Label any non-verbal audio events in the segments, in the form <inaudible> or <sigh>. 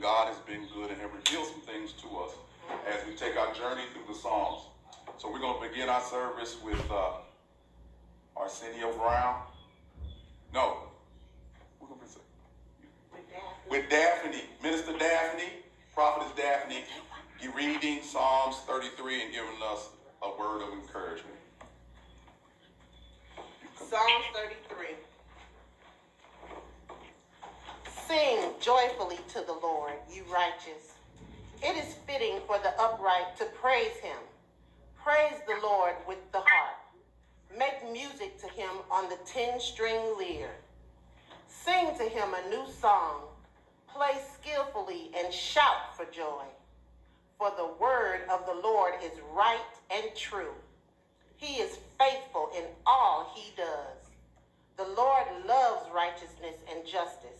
God has been good and have revealed some things to us as we take our journey through the Psalms. So we're going to begin our service with uh, Arsenio Brown. No. We're going to with Daphne, Minister Daphne, Prophetess Daphne, reading Psalms 33 and giving us a word of encouragement. Psalms 33. Sing joyfully to the Lord, you righteous. It is fitting for the upright to praise him. Praise the Lord with the harp. Make music to him on the ten string lyre. Sing to him a new song. Play skillfully and shout for joy. For the word of the Lord is right and true. He is faithful in all he does. The Lord loves righteousness and justice.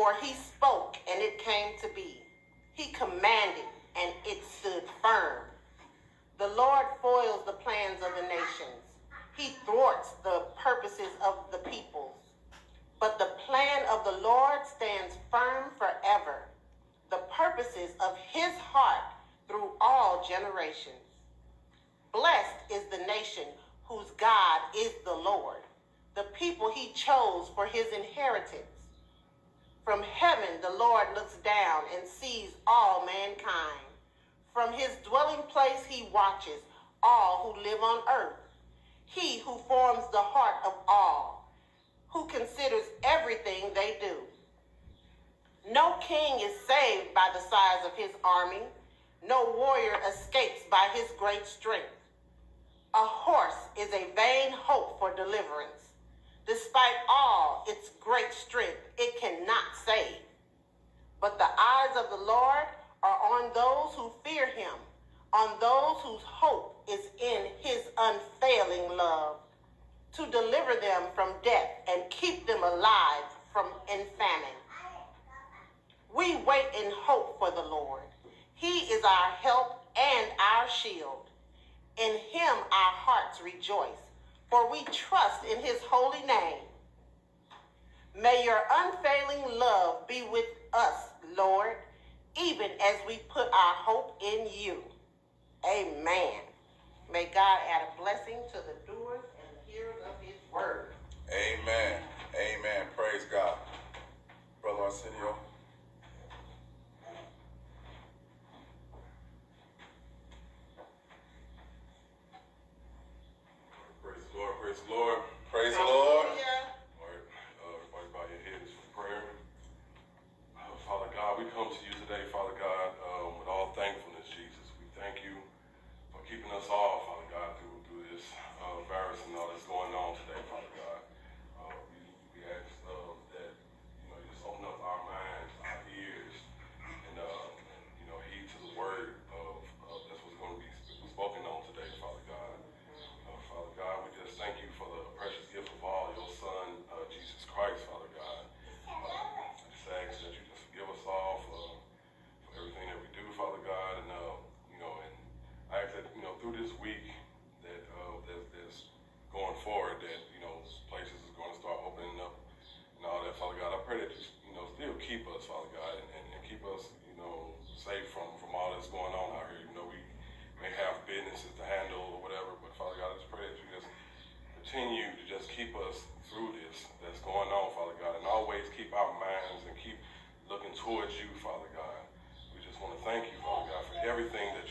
For he spoke and it came to be. He commanded and it stood firm. The Lord foils the plans of the nations. He thwarts the purposes of the peoples. But the plan of the Lord stands firm forever the purposes of his heart through all generations. Blessed is the nation whose God is the Lord, the people he chose for his inheritance. From heaven, the Lord looks down and sees all mankind. From his dwelling place, he watches all who live on earth. He who forms the heart of all, who considers everything they do. No king is saved by the size of his army. No warrior escapes by his great strength. A horse is a vain hope for deliverance. Despite all its great strength, it cannot save. But the eyes of the Lord are on those who fear him, on those whose hope is in his unfailing love, to deliver them from death and keep them alive from in famine. We wait in hope for the Lord. He is our help and our shield. In him our hearts rejoice, for we trust in his holy name. May your unfailing love be with us, Lord, even as we put our hope in you. Amen. May God add a blessing to the doers and hearers of his word. Amen. Amen. Praise God. Brother Arsenio. Praise the Lord. Praise the Lord. continue to just keep us through this that's going on, Father God, and always keep our minds and keep looking towards you, Father God. We just want to thank you, Father God, for everything that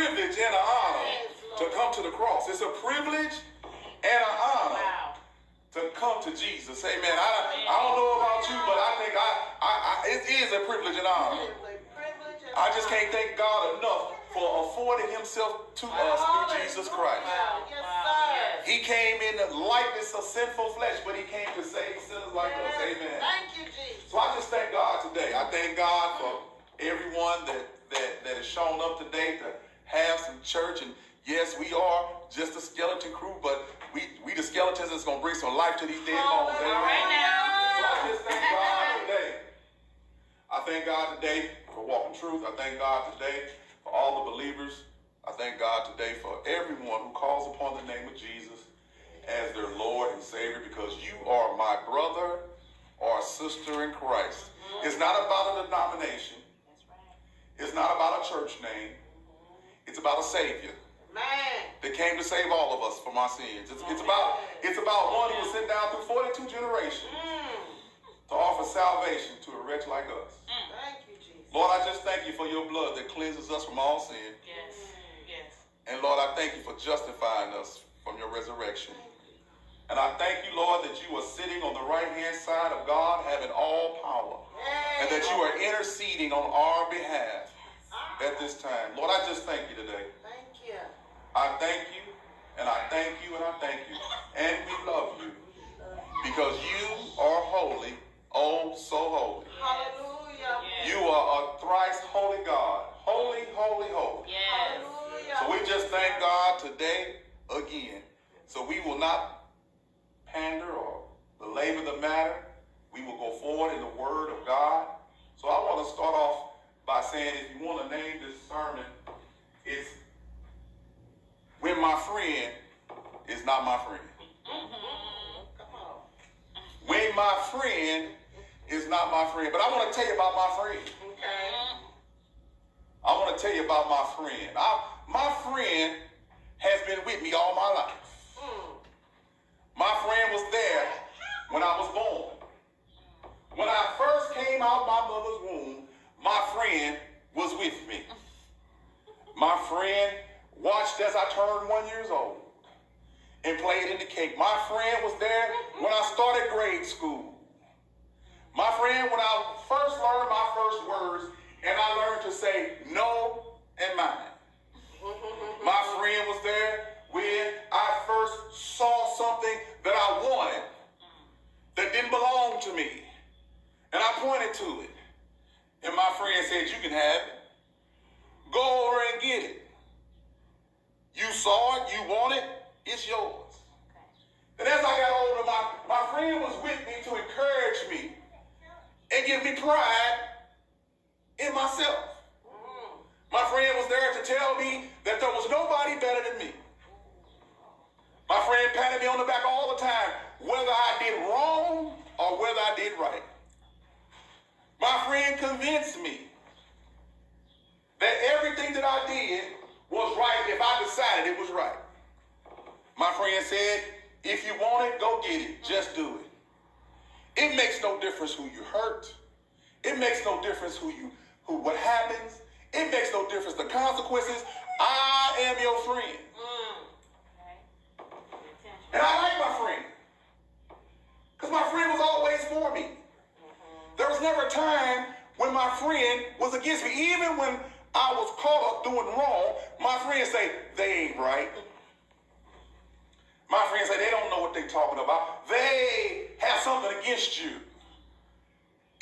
privilege and an honor to come to the cross. It's a privilege and an honor Wow. to come to Jesus. Amen. I, I don't know about you, but I think I, I, I it is a privilege and honor. I just can't thank God enough for affording himself to us through Jesus Christ. He came in the likeness of sinful flesh, but he came to save sinners like us. Amen. Thank you, Jesus. So I just thank God today. I thank God for everyone that, that, that has shown up today to have some church. And yes, we are just a skeleton crew, but we, we the skeletons that's going to bring some life to these dead bones. Amen. Right now. So I just thank God today. I thank God today for Walk in Truth. I thank God today for all the believers. I thank God today for everyone who calls upon the name of Jesus as their Lord and Savior because you are my brother or sister in Christ. It's not about a denomination. It's not about a church name. It's about a Savior. Man. That came to save all of us from our sins. It's, it's about it's about one who was sent down through 42 generations mm. to offer salvation to a wretch like us. Mm. Thank you, Jesus. Lord, I just thank you for your blood that cleanses us from all sin. Yes. Yes. And Lord, I thank you for justifying us from your resurrection. And I thank you, Lord, that you are sitting on the right hand side of God, having all power, and that you are interceding on our behalf at this time. Lord, I just thank you today. Thank you. I thank you, and I thank you, and I thank you. And we love you because you are holy, oh so holy. Hallelujah. You are a thrice holy God. Holy, holy, holy. Yes. Hallelujah. So we just thank God today again. So we will not pander or belabor the matter. We will go forward in the word of God. So I want to start off by saying if you want to name this sermon, it's When My Friend is Not My Friend. Come on. When my friend is not my friend. But I want to tell you about my friend. Okay. I want to tell you about my friend. I, my friend has been with me all my life. Mm. My friend was there when I was born. When I first came out my mother's womb, my friend was with me. My friend watched as I turned one years old and played in the cake. My friend was there when I started grade school. My friend, when I first learned my first words, and I learned to say no and mine. My friend was there when I first saw something that I wanted that didn't belong to me. And I pointed to it. And my friend said, You can have it. Go over and get it. You saw it, you want it, it's yours. And as I got older, my, my friend was with me to encourage me and give me pride in myself. My friend was there to tell me that there was nobody better than me. My friend patted me on the back all the time, whether I did wrong or whether I did right. My friend convinced me that everything that I did was right if I decided it was right. My friend said, if you want it, go get it. Just do it. It makes no difference who you hurt. It makes no difference who you who what happens. It makes no difference the consequences. I am your friend. Mm. And I like my friend. Because my friend was always for me. There was never a time when my friend was against me. Even when I was caught up doing wrong, my friends say, they ain't right. My friends say they don't know what they're talking about. They have something against you.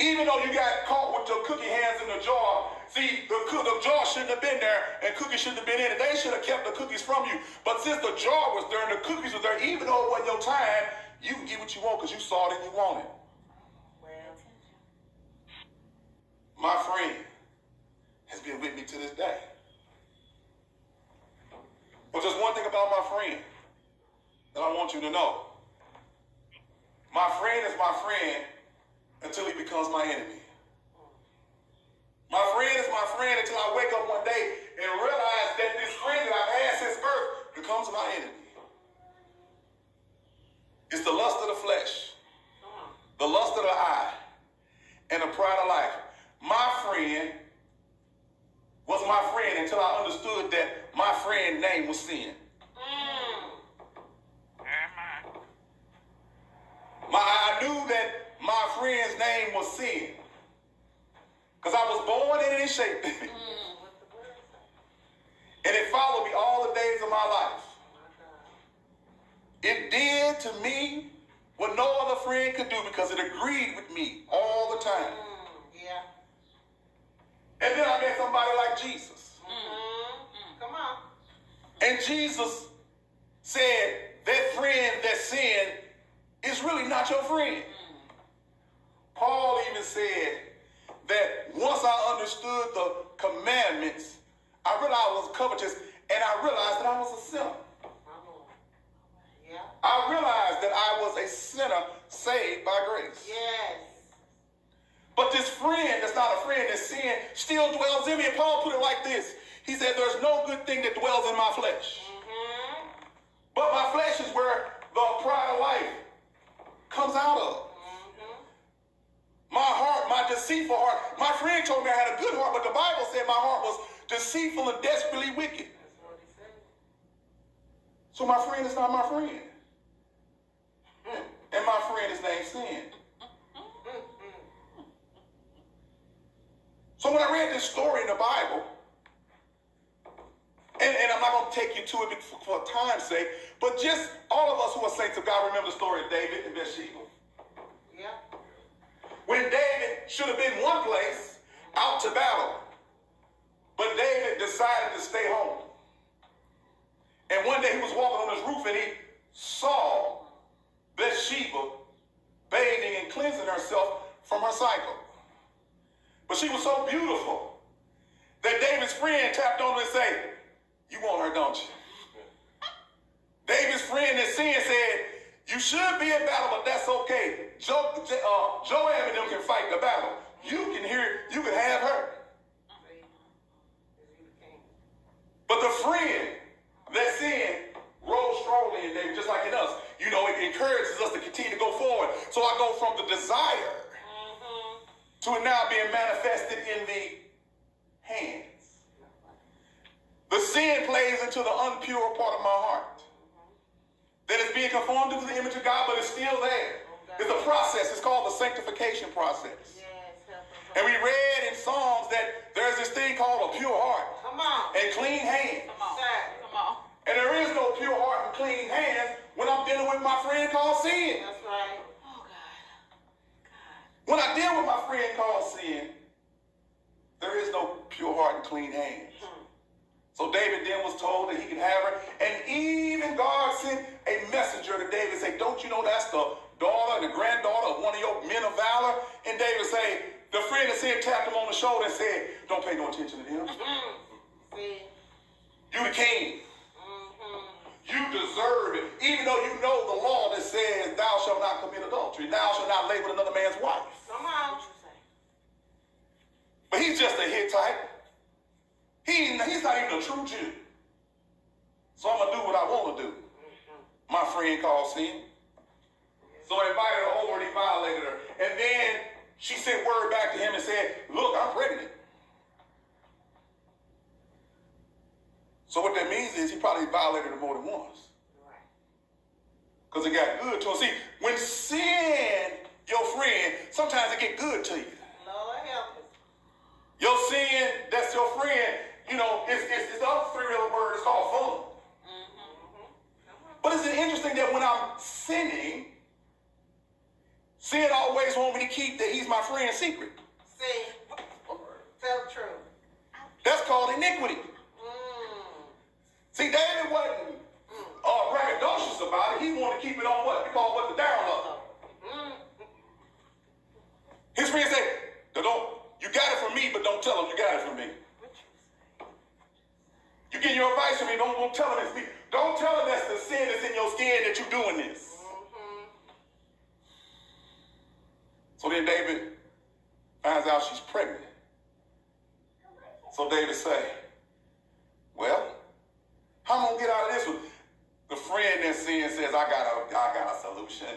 Even though you got caught with your cookie hands in the jar, see, the, the jar shouldn't have been there and cookies shouldn't have been in it. They should have kept the cookies from you. But since the jar was there and the cookies were there, even though it wasn't your time, you can get what you want because you saw it and you want it. My friend has been with me to this day. But there's one thing about my friend that I want you to know. My friend is my friend until he becomes my enemy. My friend is my friend until I wake up one day and realize that this friend that I've had since birth becomes my enemy. It's the lust of the flesh, the lust of the eye, and the pride of life. My friend was my friend until I understood that my friend name was sin. Mm. My, I knew that my friend's name was sin. Because I was born in it and shaped in it. Mm. <laughs> And it followed me all the days of my life. It did to me what no other friend could do because it agreed with me all the time. And then I met somebody like Jesus. Mm-hmm. Come on. And Jesus said, that friend that sinned is really not your friend. Paul even said that once I understood the commandments, I realized I was covetous and I realized that I was a sinner. Yeah. I realized that I was a sinner saved by grace. Yes. But this friend that's not a friend that's sin still dwells in me. And Paul put it like this. He said, There's no good thing that dwells in my flesh. Mm-hmm. But my flesh is where the pride of life comes out of. Mm-hmm. My heart, my deceitful heart. My friend told me I had a good heart, but the Bible said my heart was deceitful and desperately wicked. That's what he said. So my friend is not my friend. And my friend is named Sin. So when I read this story in the Bible, and, and I'm not going to take you to it for, for time's sake, but just all of us who are saints of God remember the story of David and Bathsheba. Yeah. When David should have been one place, out to battle. But David decided to stay home. And one day he was walking on his roof and he saw Bathsheba bathing and cleansing herself from her cycle. But she was so beautiful that David's friend tapped on her and said, You want her, don't you? <laughs> David's friend that sinned said, You should be in battle, but that's okay. Jo- uh, Joab and them can fight the battle. You can hear, you can have her. See? Is he the king? But the friend that sinned rose strongly in David, just like in us. You know, it encourages us to continue to go forward. So I go from the desire. To it now being manifested in the hands. The sin plays into the unpure part of my heart. That is being conformed to the image of God, but it's still there. It's a process. It's called the sanctification process. Yes. help us, And we read in Psalms that there's this thing called a pure heart Come on. and clean hands. Come on. Come on. And there is no pure heart and clean hands when I'm dealing with my friend called sin. That's right. When I deal with my friend called sin, there is no pure heart and clean hands. Hmm. So David then was told that he could have her. And even God sent a messenger to David and say, don't you know that's the daughter, the granddaughter of one of your men of valor? And David say, the friend that said tapped him on the shoulder and said, don't pay no attention to him. Mm-hmm. See? You the king. Mm-hmm. You deserve it. Even though you know the law that says thou shalt not commit adultery. Thou shalt not lay with another man's wife. Come on. But he's just a Hittite. He, he's not even a true Jew. So I'm going to do what I want to do. My friend called sin. So I invited her over and he violated her. And then she sent word back to him and said, look, I'm pregnant. So what that means is he probably violated it more than once. Because it got good to him. See, when sin, your friend, sometimes it get good to you. Lord help us. Your sin, that's your friend, you know, it's, it's, it's the other three little word, mm-hmm. it's called fun. But isn't it interesting that when I'm sinning, sin always want me to keep that he's my friend secret. See? Tell the truth. That's called iniquity. See, David wasn't uh, braggadocious about it. He wanted to keep it on what? We call what the down low. Mm. His friend said, don't, you got it from me, but don't tell him you got it from me. You get your advice from me, don't, don't tell him it's me. Don't tell him that's the sin that's in your skin that you're doing this. So then David finds out she's pregnant. So David say, well, how am I gonna get out of this one? The friend that sin says, I got a, I got a solution.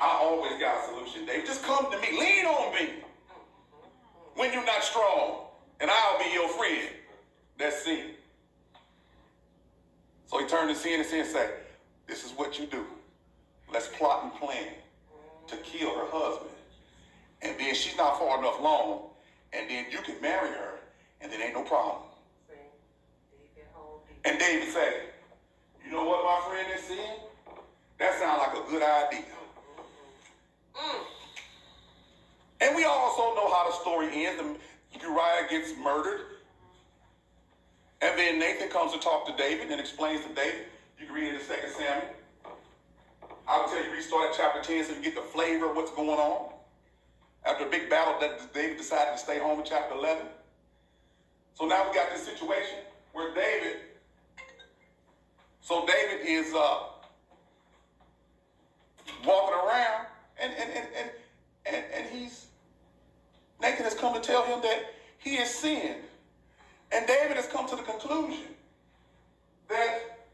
I always got a solution, David. Just come to me. Lean on me when you're not strong, and I'll be your friend. That's sin. So he turned to sin and sin said, This is what you do. Let's plot and plan to kill her husband. and then she's not far enough along, and then you can marry her, and then ain't no problem. And David said, you know what my friend is saying? That sounds like a good idea. Mm. And we also know how the story ends. Uriah gets murdered. And then Nathan comes to talk to David and explains to David. You can read it in 2 Samuel. I will tell you, restart at chapter 10 so you get the flavor of what's going on. After a big battle, that David decided to stay home in chapter 11. So now we got this situation where David, so David is uh, walking around and, and, and, and, and, and he's, Nathan has come to tell him that he has sinned. And David has come to the conclusion that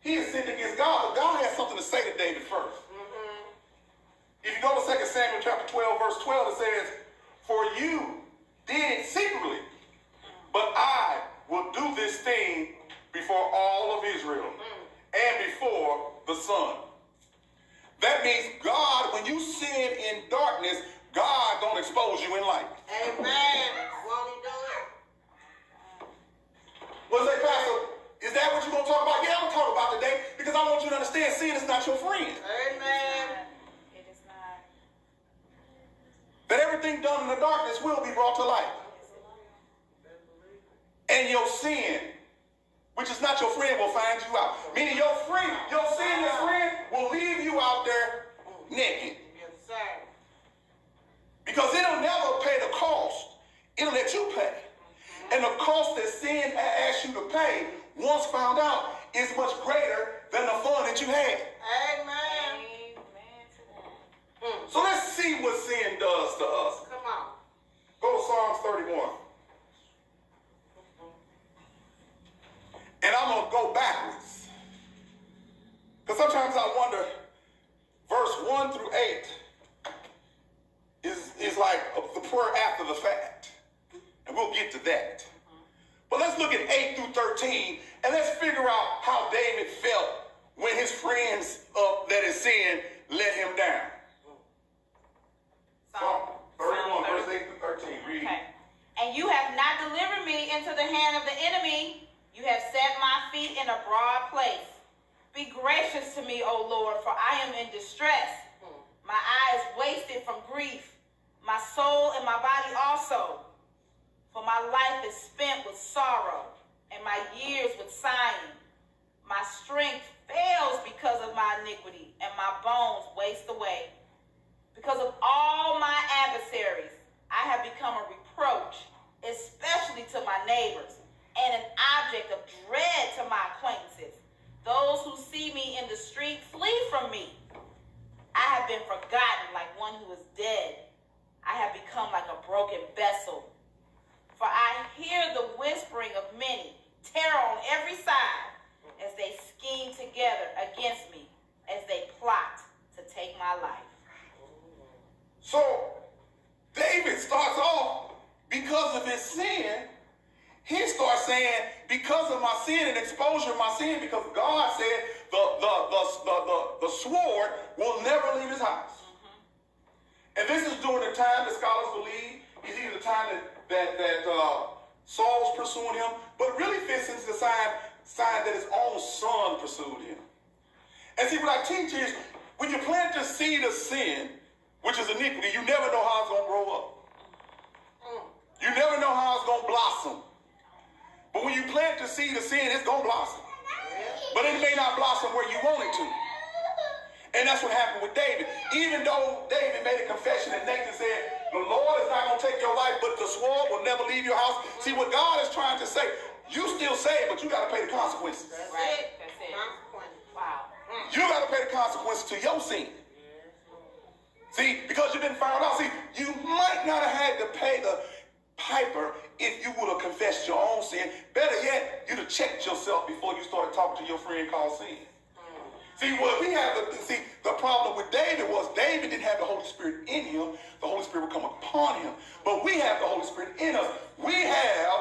he has sinned against God, but God has something to say to David 1st mm-hmm. If you go to 2 Samuel chapter 12, verse 12, it says, For you did secretly, but I will do this thing before all of Israel mm. and before the sun. That means God, when you sin in darkness, God don't expose you in light. Amen. Won't he do it? What's that, Pastor? Is that what you're gonna talk about? Yeah, I'm gonna talk about today because I want you to understand sin is not your friend. Amen. It is not. That everything done in the darkness will be brought to light. And your sin, which is not your friend, will find you out. Meaning your friend, your sinless friend will leave you out there naked. Yes, sir. Because it'll never pay the cost. It'll let you pay. And the cost that sin asked you to pay, once found out, is much greater than the fun that you had. Amen. The, sword will never leave his house. Mm-hmm. And this is during the time that scholars believe is either the time that, that, that uh, Saul's pursuing him, but really fits into the sign, sign that his own son pursued him. And see, what I teach is when you plant the seed of sin, which is iniquity, you never know how it's going to grow up. Mm. You never know how it's going to blossom. But when you plant the seed of sin, it's going to blossom. But it may not blossom where you want it to. And that's what happened with David. Even though David made a confession and Nathan said, the Lord is not going to take your life, but the sword will never leave your house. See, what God is trying to say, you still saved, but you got to pay the consequences. That's right. That's it. Wow. You got to pay the consequences to your sin. See, because you've been found out. See, you might not have had to pay the piper if you would have confessed your own sin. Better yet, you'd have checked yourself before you started talking to your friend called sin. See, what we have, see, the problem with David was David didn't have the Holy Spirit in him. The Holy Spirit would come upon him. But we have the Holy Spirit in us. We have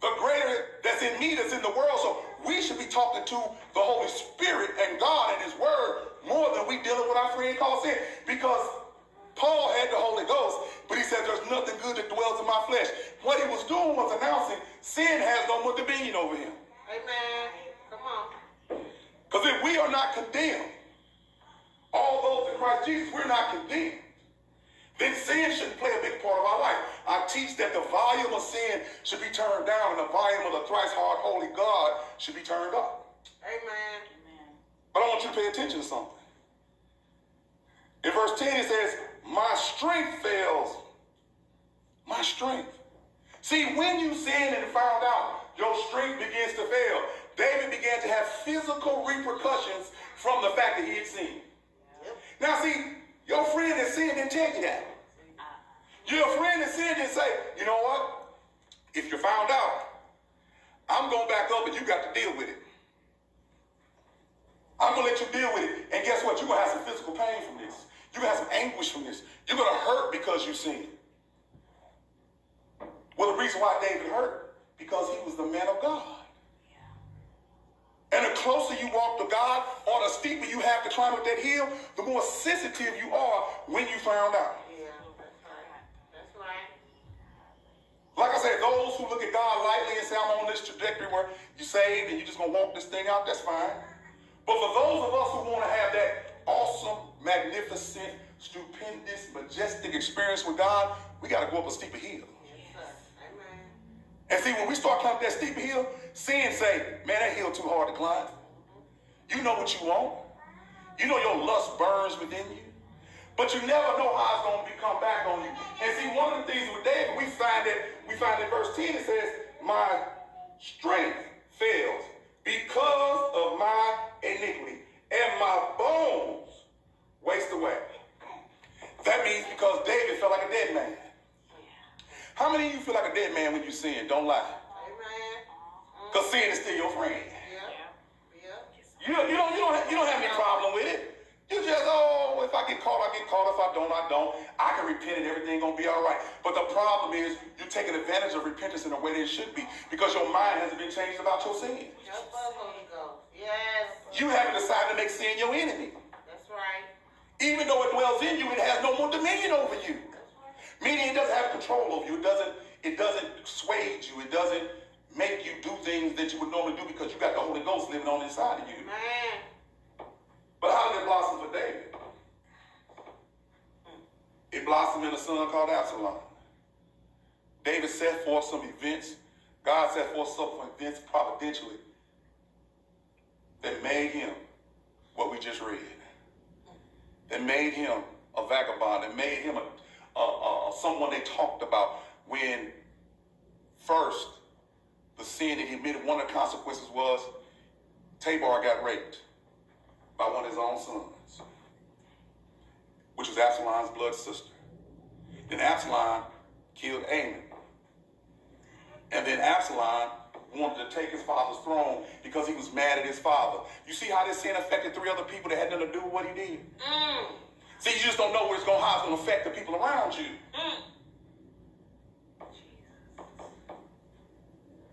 the greater that's in me that's in the world. So we should be talking to the Holy Spirit and God and his word more than we dealing with our friend called sin. Because Paul had the Holy Ghost, but he said there's nothing good that dwells in my flesh. What he was doing was announcing sin has no more dominion over him. Amen. Come on. Because if we are not condemned, all those in Christ Jesus, we're not condemned. Then sin shouldn't play a big part of our life. I teach that the volume of sin should be turned down and the volume of the thrice hard holy God should be turned up. Amen. But I want you to pay attention to something. In verse 10 it says, My strength fails. My strength. See, when you sin and found out, your strength begins to fail. David began to have physical repercussions from the fact that he had sinned. Now, see, your friend that sinned didn't tell you that. Your friend that sinned didn't say, you know what? If you found out, I'm going back up and you got to deal with it. I'm going to let you deal with it. And guess what? You're going to have some physical pain from this. You're going to have some anguish from this. You're going to hurt because you sinned. Well, the reason why David hurt, because he was the man of God. And the closer you walk to God, or the steeper you have to climb up that hill, the more sensitive you are when you found out. Yeah, that's right. That's right. Like I said, those who look at God lightly and say, I'm on this trajectory where you saved and you're just going to walk this thing out, that's fine. But for those of us who want to have that awesome, magnificent, stupendous, majestic experience with God, we got to go up a steeper hill. And see, when we start climbing that steep hill, sin say, man, that hill too hard to climb. You know what you want. You know your lust burns within you. But you never know how it's going to come back on you. And see, one of the things with David, we find that we find in verse 10, it says, My strength fails because of my iniquity, and my bones waste away. That means because David felt like a dead man. How many of you feel like a dead man when you sin? Don't lie. Amen. Because sin is still your friend. Yeah. Yeah. You, you, don't, you, don't have, you don't have any problem with it. You just, oh, if I get caught, I get caught. If I don't, I don't. I can repent and everything going to be all right. But the problem is you're taking advantage of repentance in a way that it should be because your mind hasn't been changed about your sin. Help us, Holy Ghost. Yes. You haven't decided to make sin your enemy. That's right. Even though it dwells in you, it has no more dominion over you. Meaning it doesn't have control over you. It doesn't, it doesn't sway you. It doesn't make you do things that you would normally do because you got the Holy Ghost living on inside of you. Man. But how did it blossom for David? It blossomed in a son called Absalom. David set forth some events. God set forth some events providentially that made him what we just read. That made him a vagabond. That made him a, a, a, someone they talked about when first the sin that he admitted. One of the consequences was Tamar got raped by one of his own sons, which was Absalom's blood sister. Then Absalom killed Amnon. And then Absalom wanted to take his father's throne because he was mad at his father. You see how this sin affected three other people that had nothing to do with what he did? Mm. See, you just don't know where it's going, how it's going to affect the people around you. Mm.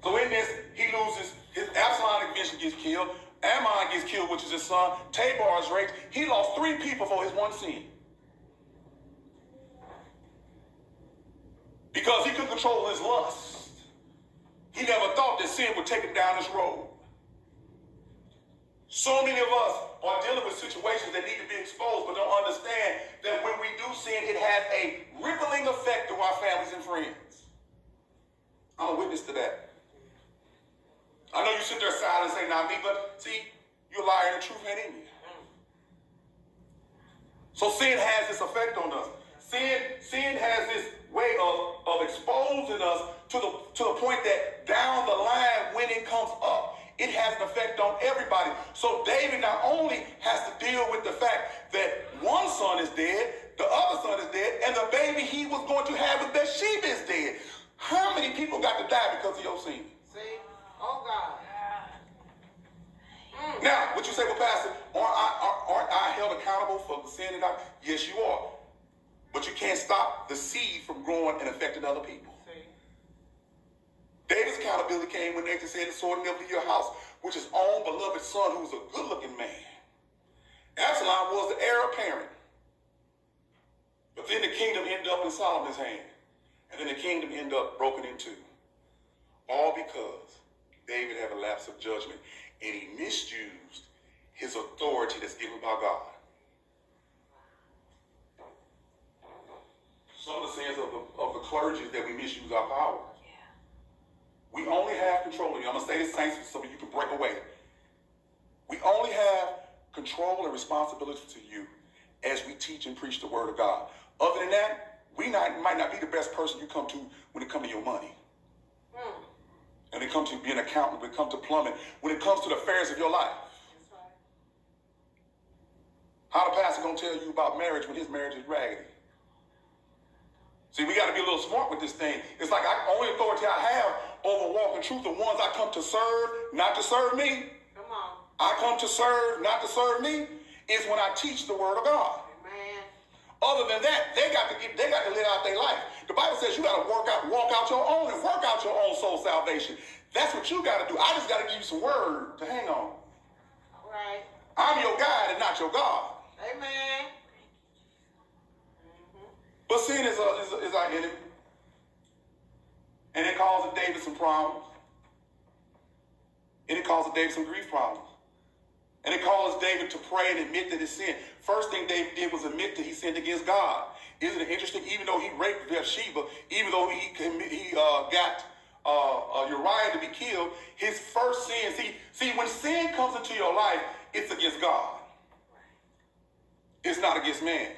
So in this, he loses his Absalom eventually gets killed. Amnon gets killed, which is his son. Tamar is raped. He lost three people for his one sin. Because he could control his lust. He never thought that sin would take him down this road. So many of us are dealing with situations that need to be exposed, but don't understand that when we do sin, it has a rippling effect to our families and friends. I'm a witness to that. I know you sit there silent and say, not me, but see, you're a liar and the truth ain't in you. So sin has this effect on us. Sin, sin has this way of, of exposing us to the to the point that down the line when it comes up, it has an effect on everybody. So David not only has to deal with the fact that one son is dead, the other son is dead, and the baby he was going to have with Bathsheba is dead. How many people got to die because of your sin? See? Oh, God. Mm. Now, what you say, well, Pastor, aren't I, aren't- aren't I held accountable for the sin that I? Yes, you are. But you can't stop the seed from growing and affecting other people. David's accountability came when Nathan said, the sword never leave your house, which his own beloved son, who was a good-looking man. Absalom was the heir apparent. But then the kingdom ended up in Solomon's hand. And then the kingdom ended up broken in two. All because David had a lapse of judgment and he misused his authority that's given by God. Some of the sins of the, of the clergy that we misuse our power. We only have control. I'm going to say this, saints, so you can break away. We only have control and responsibility to you as we teach and preach the word of God. Other than that, we not, might not be the best person you come to when it comes to your money. Mm. When it comes to being an accountant, when it comes to plumbing, when it comes to the affairs of your life. Right. How the pastor gonna tell you about marriage when his marriage is raggedy? See, we got to be a little smart with this thing. It's like I, only authority I have over Walk in Truth, the ones I come to serve, not to serve me. Come on. I come to serve, not to serve me, is when I teach the word of God. Amen. Other than that, they got to get, they got to live out their life. The Bible says you got to work out, walk out your own and work out your own soul salvation. That's what you got to do. I just got to give you some word to hang on. All right. I'm your guide and not your God. Amen. But sin is, a, is, a, is our enemy. And it causes David some problems. And it causes David some grief problems. And it calls David to pray and admit that he sin. First thing David did was admit that he sinned against God. Isn't it interesting? Even though he raped Bathsheba, even though he, he uh, got uh, uh, Uriah to be killed, his first sin, see, see, when sin comes into your life, it's against God. It's not against man.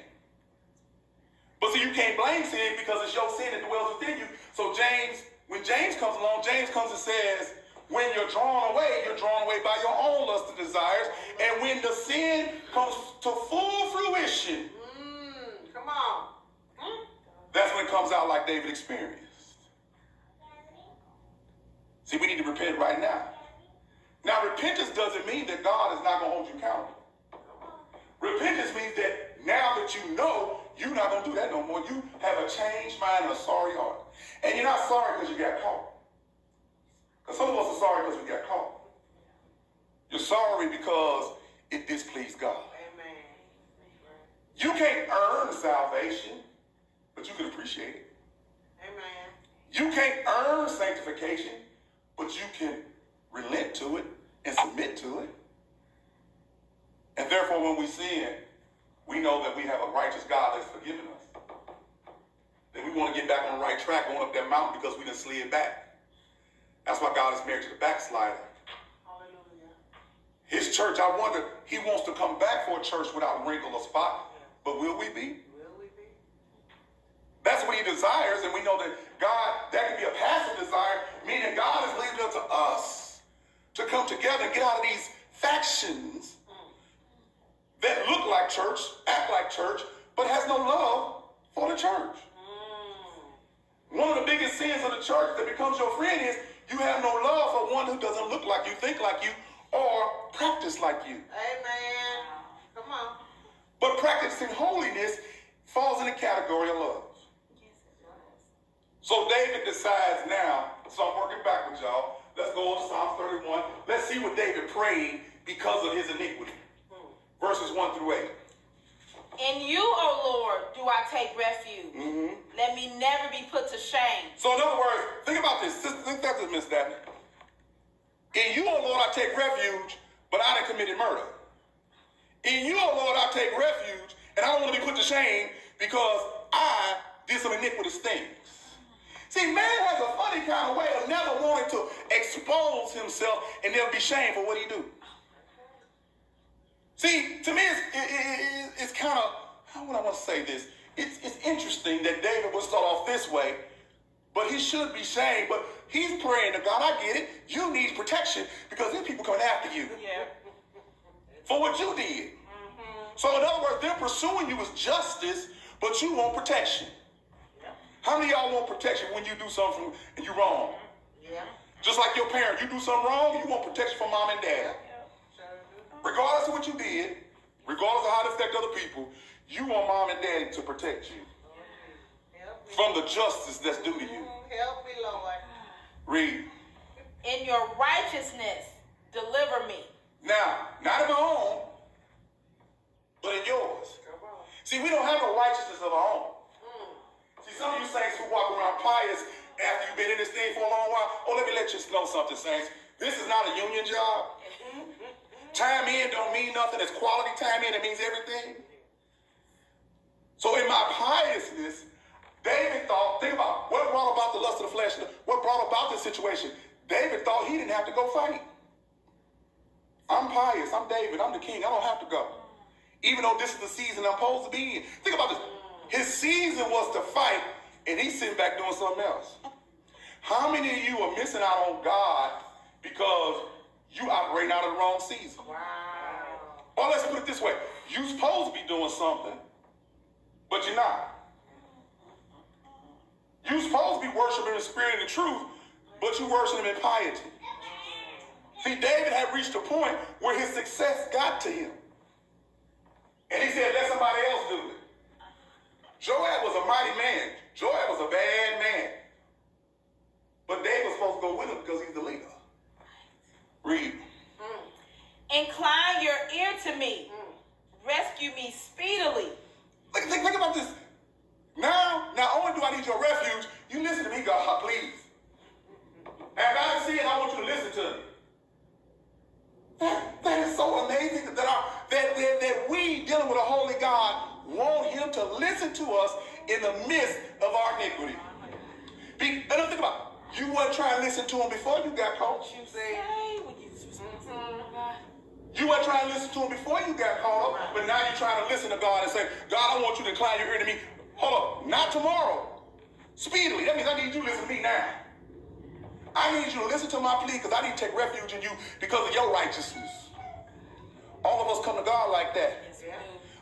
But see, you can't blame sin because it's your sin that dwells within you. So James, when James comes along, James comes and says, when you're drawn away, you're drawn away by your own lust and desires. And when the sin comes to full fruition, mm, come on. Hmm? That's when it comes out like David experienced. See, we need to repent right now. Now, repentance doesn't mean that God is not going to hold you accountable. Repentance means that now that you know, you're not going to do that no more. You have a changed mind and a sorry heart. And you're not sorry because you got caught. Because some of us are sorry because we got caught. You're sorry because it displeased God. Amen. You can't earn salvation, but you can appreciate it. Amen. You can't earn sanctification, but you can relent to it and submit to it. And therefore, when we sin, we know that we have a righteous God that's forgiven us. Then we want to get back on the right track, going up that mountain because we didn't slid back. That's why God is married to the backslider. Hallelujah. His church, I wonder, he wants to come back for a church without wrinkle or spot. But will we be? Will we be? That's what he desires, and we know that God, that can be a passive desire, meaning God is leaving it up to us to come together and get out of these factions that look like church, act like church, but has no love for the church. Mm. One of the biggest sins of the church that becomes your friend is you have no love for one who doesn't look like you, think like you, or practice like you. Amen. Come on. But practicing holiness falls in the category of love. So David decides now, so I'm working backwards, y'all. Let's go on to Psalm 31. Let's see what David prayed because of his iniquity. Verses 1 through 8. In you, O Lord, do I take refuge. Mm-hmm. Let me never be put to shame. So, in other words, think about this. Think about this, Miss Daphne. In you, O Lord, I take refuge, but I done committed murder. In you, O Lord, I take refuge, and I don't want to be put to shame because I did some iniquitous things. See, man has a funny kind of way of never wanting to expose himself and never be shamed for what he do. See, to me, it's, it, it, it's kind of, how would I want to say this? It's, it's interesting that David would start off this way, but he should be shamed. But he's praying to God, I get it. You need protection because there's people coming after you. Yeah. For what you did. Mm-hmm. So, in other words, they're pursuing you with justice, but you want protection. Yeah. How many y'all want protection when you do something and you're wrong? Yeah. Just like your parent, you do something wrong, you want protection from mom and dad regardless of what you did, regardless of how it affected other people, you want mom and daddy to protect you from the justice that's due to you. Mm, help me, Lord. Read. In your righteousness, deliver me. Now, not in my own, but in yours. See, we don't have a righteousness of our own. Mm. See, some of you saints who walk around pious after you've been in this thing for a long while. Oh, let me let you know something, saints. This is not a union job. Time in don't mean nothing. It's quality time in. It means everything. So in my piousness, David thought, think about what brought about the lust of the flesh, what brought about this situation. David thought he didn't have to go fight. I'm pious. I'm David. I'm the king. I don't have to go. Even though this is the season I'm supposed to be in. Think about this. His season was to fight, and he's sitting back doing something else. How many of you are missing out on God because you operating out of the wrong season? Wow. Or let's put it this way. You're supposed to be doing something, but you're not. You're supposed to be worshiping the spirit and the truth, but you worship him in piety. See, David had reached a point where his success got to him. And he said, let somebody else do it. Joab was a mighty man. Joab was a bad man. But David was supposed to go with him because he's the leader. Read. Mm. Incline your ear to me. Mm. Rescue me speedily. Think, think, think about this. Now, not only do I need your refuge, you listen to me, God, please. And God said, I want you to listen to me. That, that is so amazing that, our, that, that, that we, dealing with a holy God, want him to listen to us in the midst of our iniquity. Be, and think about it. You weren't trying to listen to him before you got caught. You say, you weren't trying to listen to him before you got caught up, but now you're trying to listen to God and say, God, I want you to incline your ear to me. Hold up, not tomorrow. Speedily. That means I need you to listen to me now. I need you to listen to my plea because I need to take refuge in you because of your righteousness. All of us come to God like that.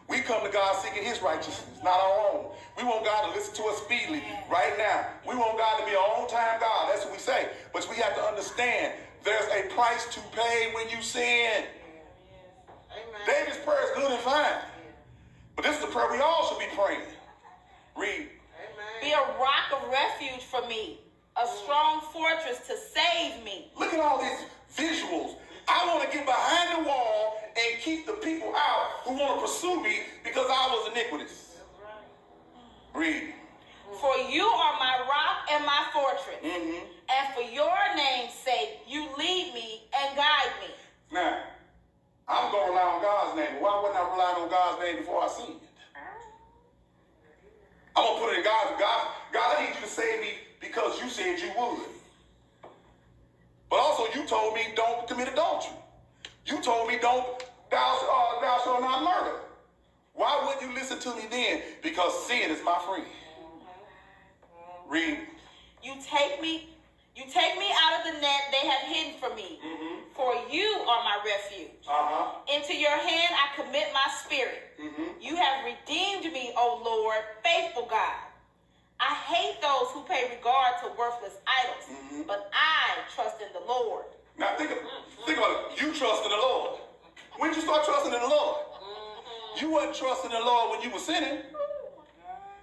We come to God seeking his righteousness, not our own. We want God to listen to us speedily right now. We want God to be our own time God. That's what we say. But we have to understand there's a price to pay when you sin. Amen. David's prayer is good and fine. But this is the prayer we all should be praying. Read. Amen. Be a rock of refuge for me a strong fortress to save me. Look at all these visuals. I want to get behind the wall and keep the people out who want to pursue me because I was iniquitous. Read. For you are my rock and my fortress. Mm-hmm. And for your name's sake, you lead me and guide me. Now, I'm going to rely on God's name. Why wouldn't I rely on God's name before I it? I'm going to put it in God's. God, God, I need you to save me because you said you would. But also you told me don't commit adultery. You told me don't thou, uh, thou shalt not murder. Why wouldn't you listen to me then? Because sin is my friend. Read. You take me, you take me out of the net they have hidden for me. Mm-hmm. For you are my refuge. Uh-huh. Into your hand I commit my spirit. Mm-hmm. You have redeemed me, O Lord, faithful God. I hate those who pay regard to worthless idols, mm-hmm. but I trust in the Lord. Now think, of, think about it. You trust in the Lord. When did you start trusting in the Lord? Mm-hmm. You weren't trusting in the Lord when you were sinning.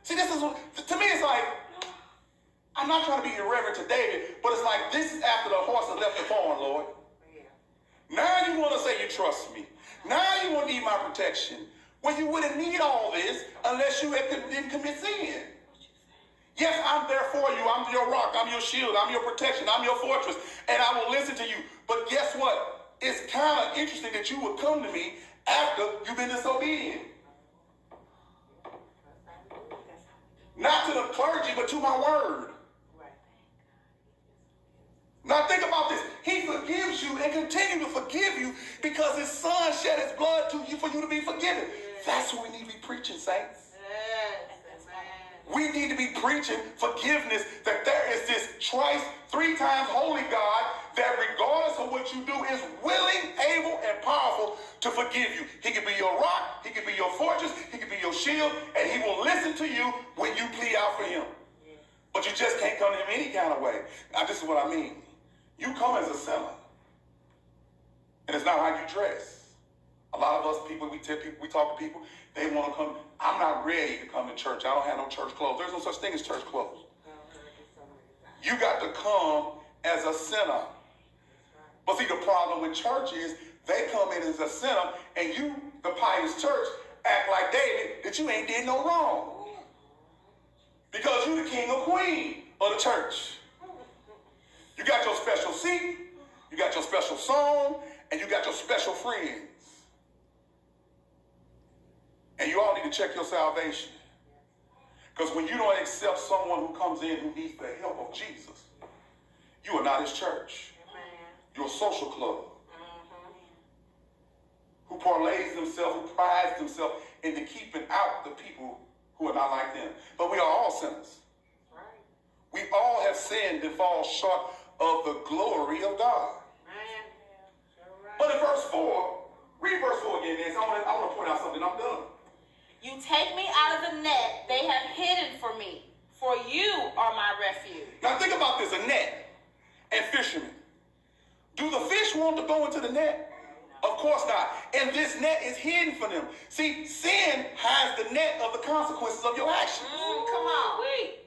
See, this is to me. It's like I'm not trying to be irreverent to David, but it's like this is after the horse has left the barn, Lord. Now you want to say you trust me. Now you want to need my protection. Well, you wouldn't need all this unless you had, didn't commit sin. Yes, I'm there for you. I'm your rock. I'm your shield. I'm your protection. I'm your fortress. And I will listen to you. But guess what? It's kind of interesting that you would come to me after you've been disobedient. Not to the clergy, but to my word. Now think about this. He forgives you and continue to forgive you because his son shed his blood to you for you to be forgiven. That's what we need to be preaching, saints. Need to be preaching forgiveness that there is this twice, three times holy God that regardless of what you do is willing, able, and powerful to forgive you. He can be your rock, he can be your fortress, he can be your shield, and he will listen to you when you plead out for him. But you just can't come to him any kind of way. Now, this is what I mean. You come as a sinner. And it's not how you dress. A lot of us people, we tell people, we talk to people, they want to come. I'm not ready to come to church. I don't have no church clothes. There's no such thing as church clothes. You got to come as a sinner. But see, the problem with church is they come in as a sinner, and you, the pious church, act like David that you ain't did no wrong. Because you the king or queen of the church. You got your special seat, you got your special song, and you got your special friends. And you all need to check your salvation. Because when you don't accept someone who comes in who needs the help of Jesus, you are not his church. You're a social club. Mm-hmm. Who parlays themselves, who prides themselves into keeping out the people who are not like them. But we are all sinners. We all have sinned and fall short of the glory of God. But in verse 4, read verse 4 again, Nancy. I want, to, I want to point out something. I'm done. You take me out of the net they have hidden for me, for you are my refuge. Now think about this, a net and fishermen. Do the fish want to go into the net? Of course not. And this net is hidden for them. See, sin hides the net of the consequences of your actions. Mm, come on. Wait.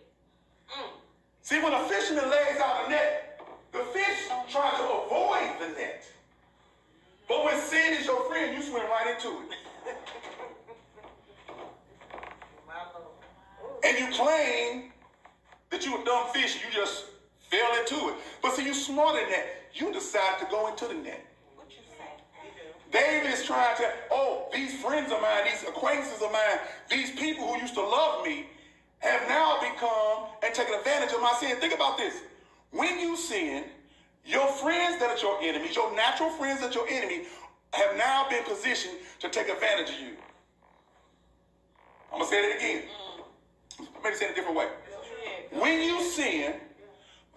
See, when a fisherman lays out a net, the fish try to avoid the net. But when sin is your friend, you swim right into it. <laughs> and you claim that you a dumb fish and you just fell into it. But see, you smarter than that. You decide to go into the net. What you say? David is trying to, oh, these friends of mine, these acquaintances of mine, these people who used to love me have now become and taken advantage of my sin. Think about this. When you sin, your friends that are your enemies, your natural friends that are your enemy, have now been positioned to take advantage of you. I'm going to say it again. Mm-hmm. Maybe say it a different way. When you sin,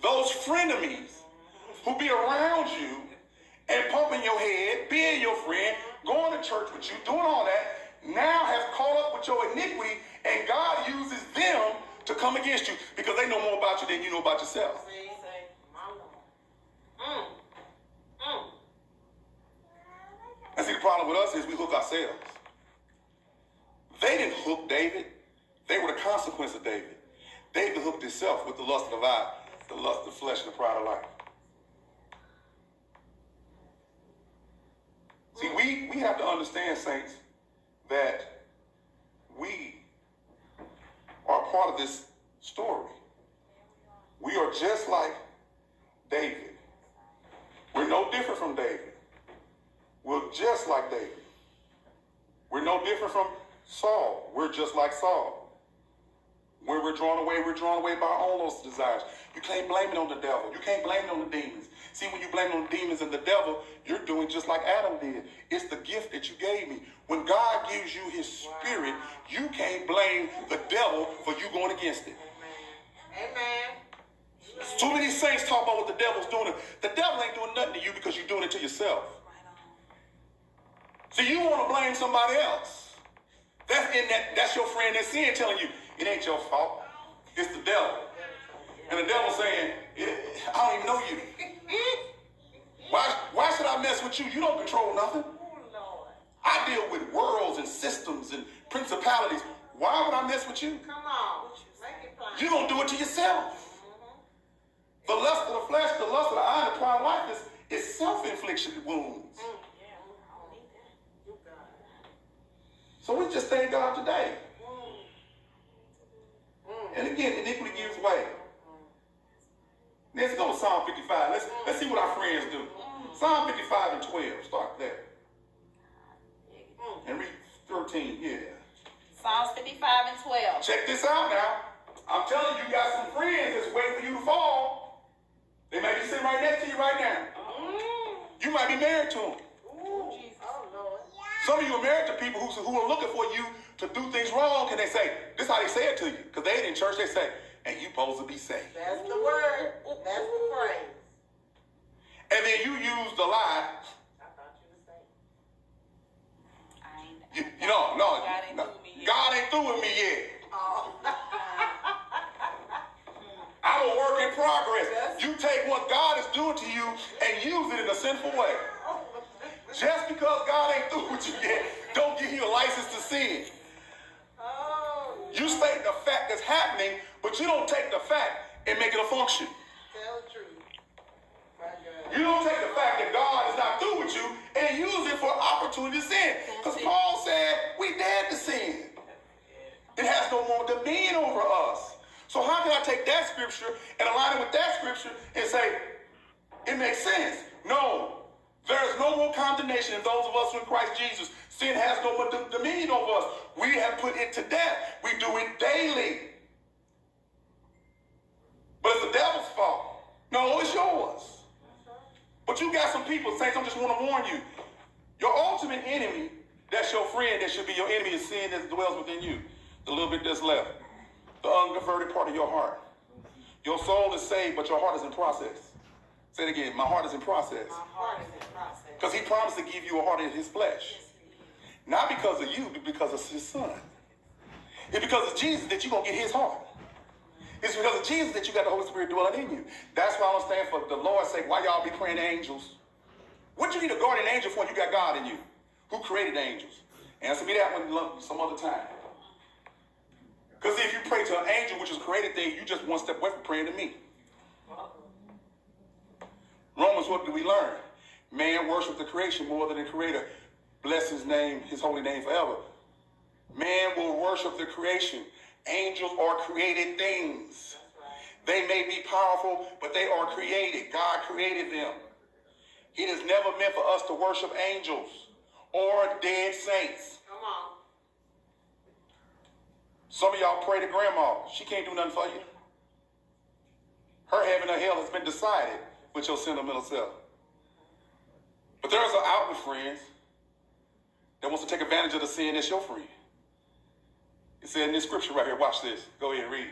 those frenemies who be around you and pumping your head, being your friend, going to church with you, doing all that, now have caught up with your iniquity, and God uses them to come against you because they know more about you than you know about yourself. See? My Lord. Mm. Mm. See, the problem with us is we hook ourselves. They didn't hook David. They were the consequence of David. David hooked himself with the lust of the eye, the lust of the flesh, and the pride of life. See, we, we have to understand, saints, that we are part of this story. We are just like David. We're no different from David. We're just like David. We're no different from Saul. We're just like Saul. When we're drawn away, we're drawn away by all those desires. You can't blame it on the devil. You can't blame it on the demons. See, when you blame it on the demons and the devil, you're doing just like Adam did. It's the gift that you gave me. When God gives you his spirit, you can't blame the devil for you going against it. Amen. Too many saints talk about what the devil's doing. The devil ain't doing nothing to you because you're doing it to yourself. See, you want to blame somebody else. That's in that. That's your friend that's sin telling you it ain't your fault. It's the devil. And the devil saying, I don't even know you. <laughs> Why, why should I mess with you? You don't control nothing. I deal with worlds and systems and principalities. Why would I mess with you? Come on. Make it plain. You're going to do it to yourself. The lust of the flesh, the lust of the eye, and the pride of life is, is self-infliction wounds. So we just thank God today. And again, iniquity gives way. Let's go to Psalm 55. Let's, let's see what our friends do. Psalm 55 and 12. Start there. And read 13. Yeah. Psalms 55 and 12. Check this out now. I'm telling you, you got some friends that's waiting for you to fall. They may be sitting right next to you right now. Mm-hmm. You might be married to them. Oh, Lord. Some of you are married to people who, who are looking for you to do things wrong, and they say, this is how they say it to you. Because they ain't in church, they say, and you supposed to be saved. That's the word. That's the phrase. And then you use the lie. I thought you were saying. I ain't, You, you know, no, God ain't no, through with me yet. God ain't through with me yet. Oh. <laughs> I'm a work in progress. You take what God is doing to you and use it in a sinful way. <laughs> Just because God ain't through with you yet, don't give you a license to sin. You state the fact that's happening, but you don't take the fact and make it a function. Tell the truth. You don't take the fact that God is not through with you and use it for opportunity to sin. Because Paul said, we dead to sin. It has no more dominion over us. So how can I take that scripture and align it with that scripture and say it makes sense? No. There is no more condemnation in those of us who in Christ Jesus. Sin has no more dominion over us. We have put it to death. We do it daily. But it's the devil's fault. No, it's yours. But you got some people, saints, I just want to warn you. Your ultimate enemy, that's your friend, that should be your enemy, is sin that dwells within you. The little bit that's left. The unconverted part of your heart. Your soul is saved, but your heart is in process. Say it again. My heart is in process. My heart is in process. Because he promised to give you a heart in his flesh. Not because of you, but because of his son. It's because of Jesus that you're going to get his heart. It's because of Jesus that you got the Holy Spirit dwelling in you. That's why I don't stand for the Lord's sake. Why y'all be praying to angels? What you need a guardian angel for? You got God in you. Who created angels? Answer me that one some other time. Because if you pray to an angel, which is created thing, you just one step away from praying to me. Romans, what do we learn? Man worship the creation more than the creator. Bless his name, his holy name forever. Man will worship the creation. Angels are created things. They may be powerful, but they are created. God created them. It is never meant for us to worship angels or dead saints. Come on. Some of y'all pray to grandma. She can't do nothing for you. Her heaven or hell has been decided with your sentimental self. But there's an outward friends that wants to take advantage of the sin that's your friend. It said in this scripture right here, watch this. Go ahead and read.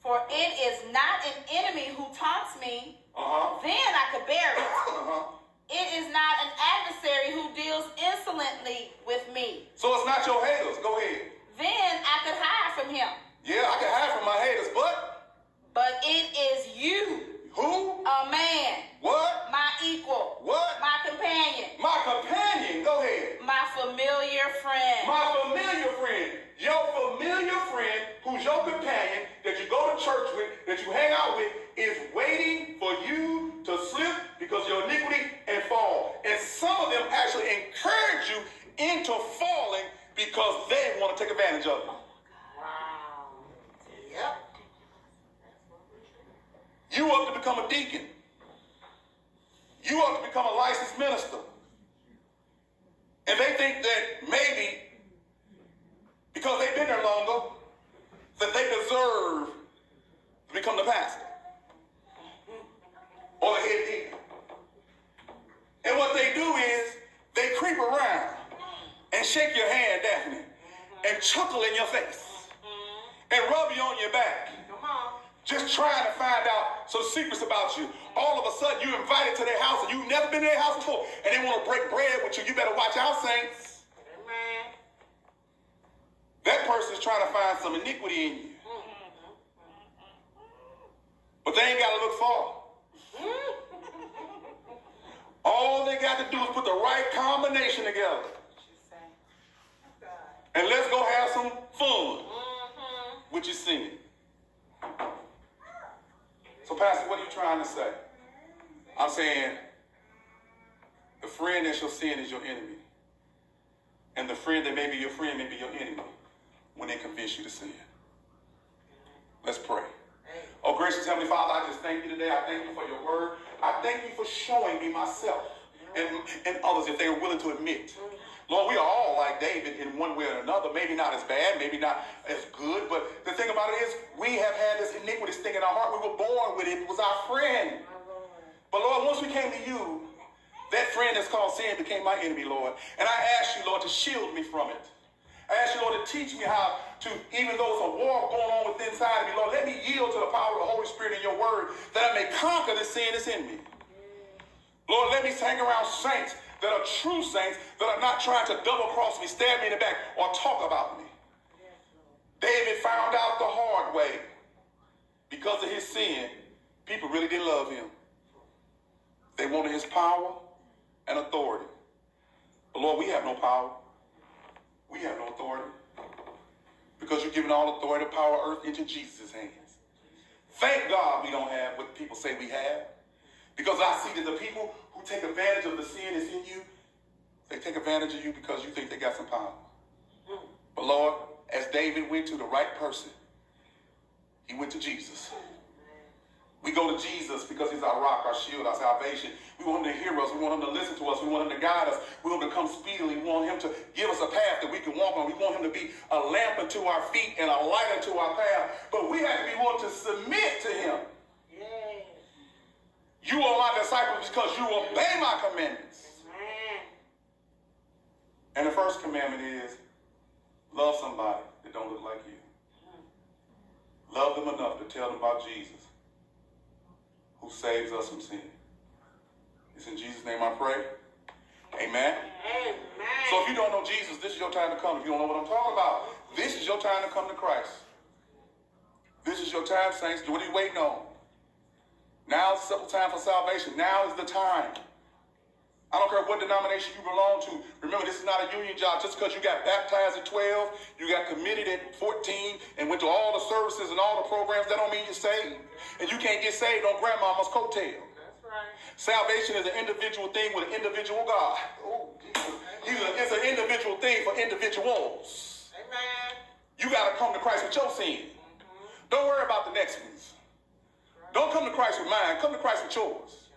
For it is not an enemy who taunts me, Uh-huh. then I could bear it. Uh-huh. It is not an adversary who deals insolently with me. So it's not your haters. Go ahead. Then I could hide from him. Yeah, I can hide from my haters, but But it is you, who? a man, What? my equal, What? my companion, My companion. Go ahead. my familiar friend. My familiar friend. Your familiar friend, who's your companion, that you go to church with, that you hang out with, is waiting for you to slip because of your iniquity and fall. And some of them actually encourage you into falling because they want to take advantage of you. Oh wow. Yep. You up to become a deacon. You up to become a licensed minister. And they think that maybe because they've been there longer, that they deserve to become the pastor or the head deacon. And what they do is they creep around and shake your hand, Daphne, and chuckle in your face and rub you on your back. Just trying to find out some secrets about you. All of a sudden, you're invited to their house and you've never been to their house before, and they want to break bread with you. You better watch out, saints. Amen. That person's trying to find some iniquity in you. But they ain't got to look far. All they got to do is put the right combination together. And let's go have some fun mm-hmm. with your sin. So, Pastor, what are you trying to say? I'm saying the friend that's your sin is your enemy. And the friend that may be your friend may be your enemy when they convince you to sin. Let's pray. Oh, gracious Heavenly Father, I just thank you today. I thank you for your word. I thank you for showing me myself and, and others if they are willing to admit. Lord, we are all like David in one way or another. Maybe not as bad, maybe not as good, but the thing about it is we have had this iniquity thing in our heart. We were born with it. It was our friend. But Lord, once we came to you, that friend that's called sin became my enemy, Lord. And I ask you, Lord, to shield me from it. I ask you, Lord, to teach me how to, even though it's a war going on within inside of me, Lord, let me yield to the power of the Holy Spirit in your word that I may conquer the sin that's in me. Lord, let me hang around saints that are true saints that are not trying to double cross me, stab me in the back, or talk about me. David found out the hard way because of his sin. People really didn't love him. They wanted his power and authority. But Lord, we have no power. We have no authority. Because you've given all authority, power, earth into Jesus' hands. Thank God we don't have what people say we have. Because I see that the people take advantage of the sin that's in you, they take advantage of you because you think they got some power. But Lord, as David went to the right person, He went to Jesus. We go to Jesus because he's our rock, our shield, our salvation. We want him to hear us. We want him to listen to us. We want him to guide us. We want him to come speedily. We want him to give us a path that we can walk on. We want him to be a lamp unto our feet and a light unto our path. But we have to be willing to submit to him. You are my disciples because you obey my commandments. And the first commandment is love somebody that don't look like you. Love them enough to tell them about Jesus who saves us from sin. It's in Jesus' name I pray. Amen. Amen. So if you don't know Jesus, this is your time to come. If you don't know what I'm talking about, this is your time to come to Christ. This is your time, saints. What are you waiting on? Now is the time for salvation. Now is the time. I don't care what denomination you belong to. Remember, this is not a union job. Just because you got baptized at 12, you got committed at 14, and went to all the services and all the programs, that don't mean you're saved. And you can't get saved on grandmama's coattail. That's right. Salvation is an individual thing with an individual God. Oh, it's an individual thing for individuals. Amen. You got to come to Christ with your sin. Mm-hmm. Don't worry about the next ones. Don't come to Christ with mine. Come to Christ with yours.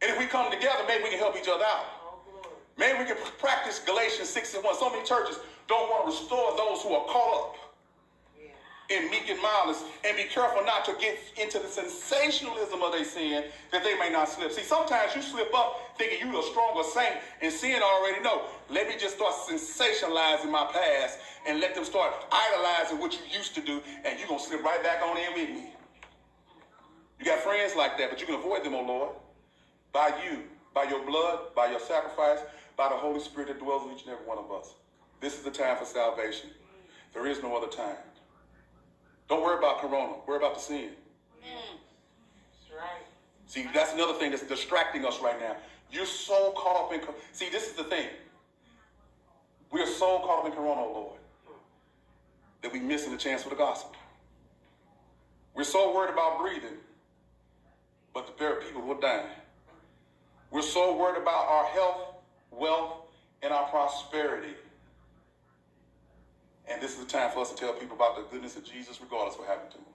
And if we come together, maybe we can help each other out. Maybe we can practice Galatians 6 and 1. So many churches don't want to restore those who are caught up in meek and mildness and be careful not to get into the sensationalism of their sin that they may not slip. See, sometimes you slip up thinking you're a stronger saint and sin already know. Let me just start sensationalizing my past and let them start idolizing what you used to do and you're going to slip right back on in with me. You got friends like that, but you can avoid them, oh Lord by you, by your blood, by your sacrifice, by the Holy Spirit that dwells in each and every one of us. This is the time for salvation. There is no other time. Don't worry about Corona. Worry about the sin. That's right. See, that's another thing that's distracting us right now. You're so caught up in. See, this is the thing. We are so caught up in Corona, Lord, that we're missing the chance for the gospel. We're so worried about breathing, but the very people who are dying. We're so worried about our health, wealth, and our prosperity. And this is the time for us to tell people about the goodness of Jesus, regardless of what happened to them.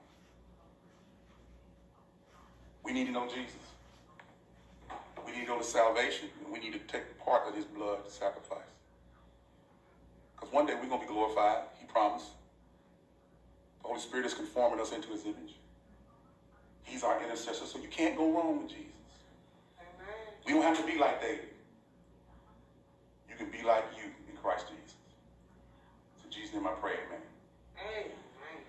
We need to know Jesus. We need to know the salvation, and we need to take part of his blood sacrifice. Because one day we're going to be glorified, he promised. The Holy Spirit is conforming us into his image. He's our intercessor, so you can't go wrong with Jesus. We don't have to be like David. You can be like you in Christ Jesus. So Jesus' name I pray, amen. Amen.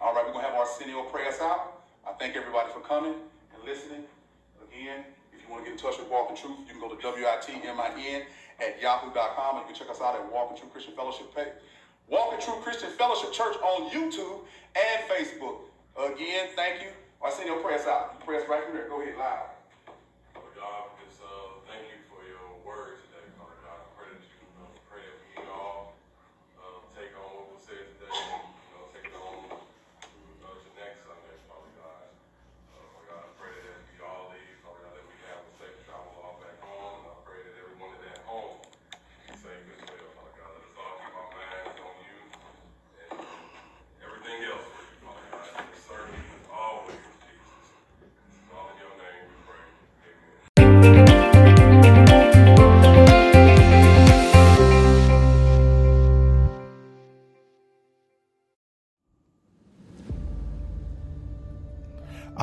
All right, we're going to have Arsenio pray us out. I thank everybody for coming and listening. Again, if you want to get in touch with Walk in Truth, you can go to W-I-T-M-I-N at yahoo.com and you can check us out at Walk in Truth Christian Fellowship page. Walk in Truth Christian Fellowship Church on YouTube and Facebook. Again, thank you. Arsenio, pray us out. Pray us right there. Go ahead, live.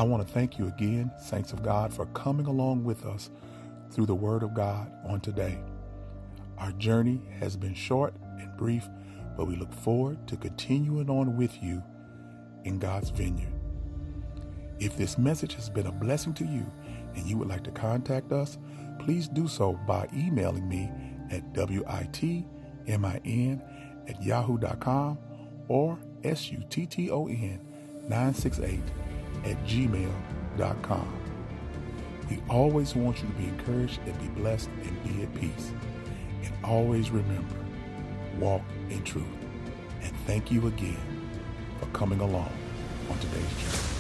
Want to thank you again, saints of God, for coming along with us through the Word of God on today. Our journey has been short and brief, but we look forward to continuing on with you in God's vineyard. If this message has been a blessing to you and you would like to contact us, please do so by emailing me at witmin at yahoo.com or sutton 968 at gmail.com. We always want you to be encouraged and be blessed and be at peace. And always remember, walk in truth. And thank you again for coming along on today's journey.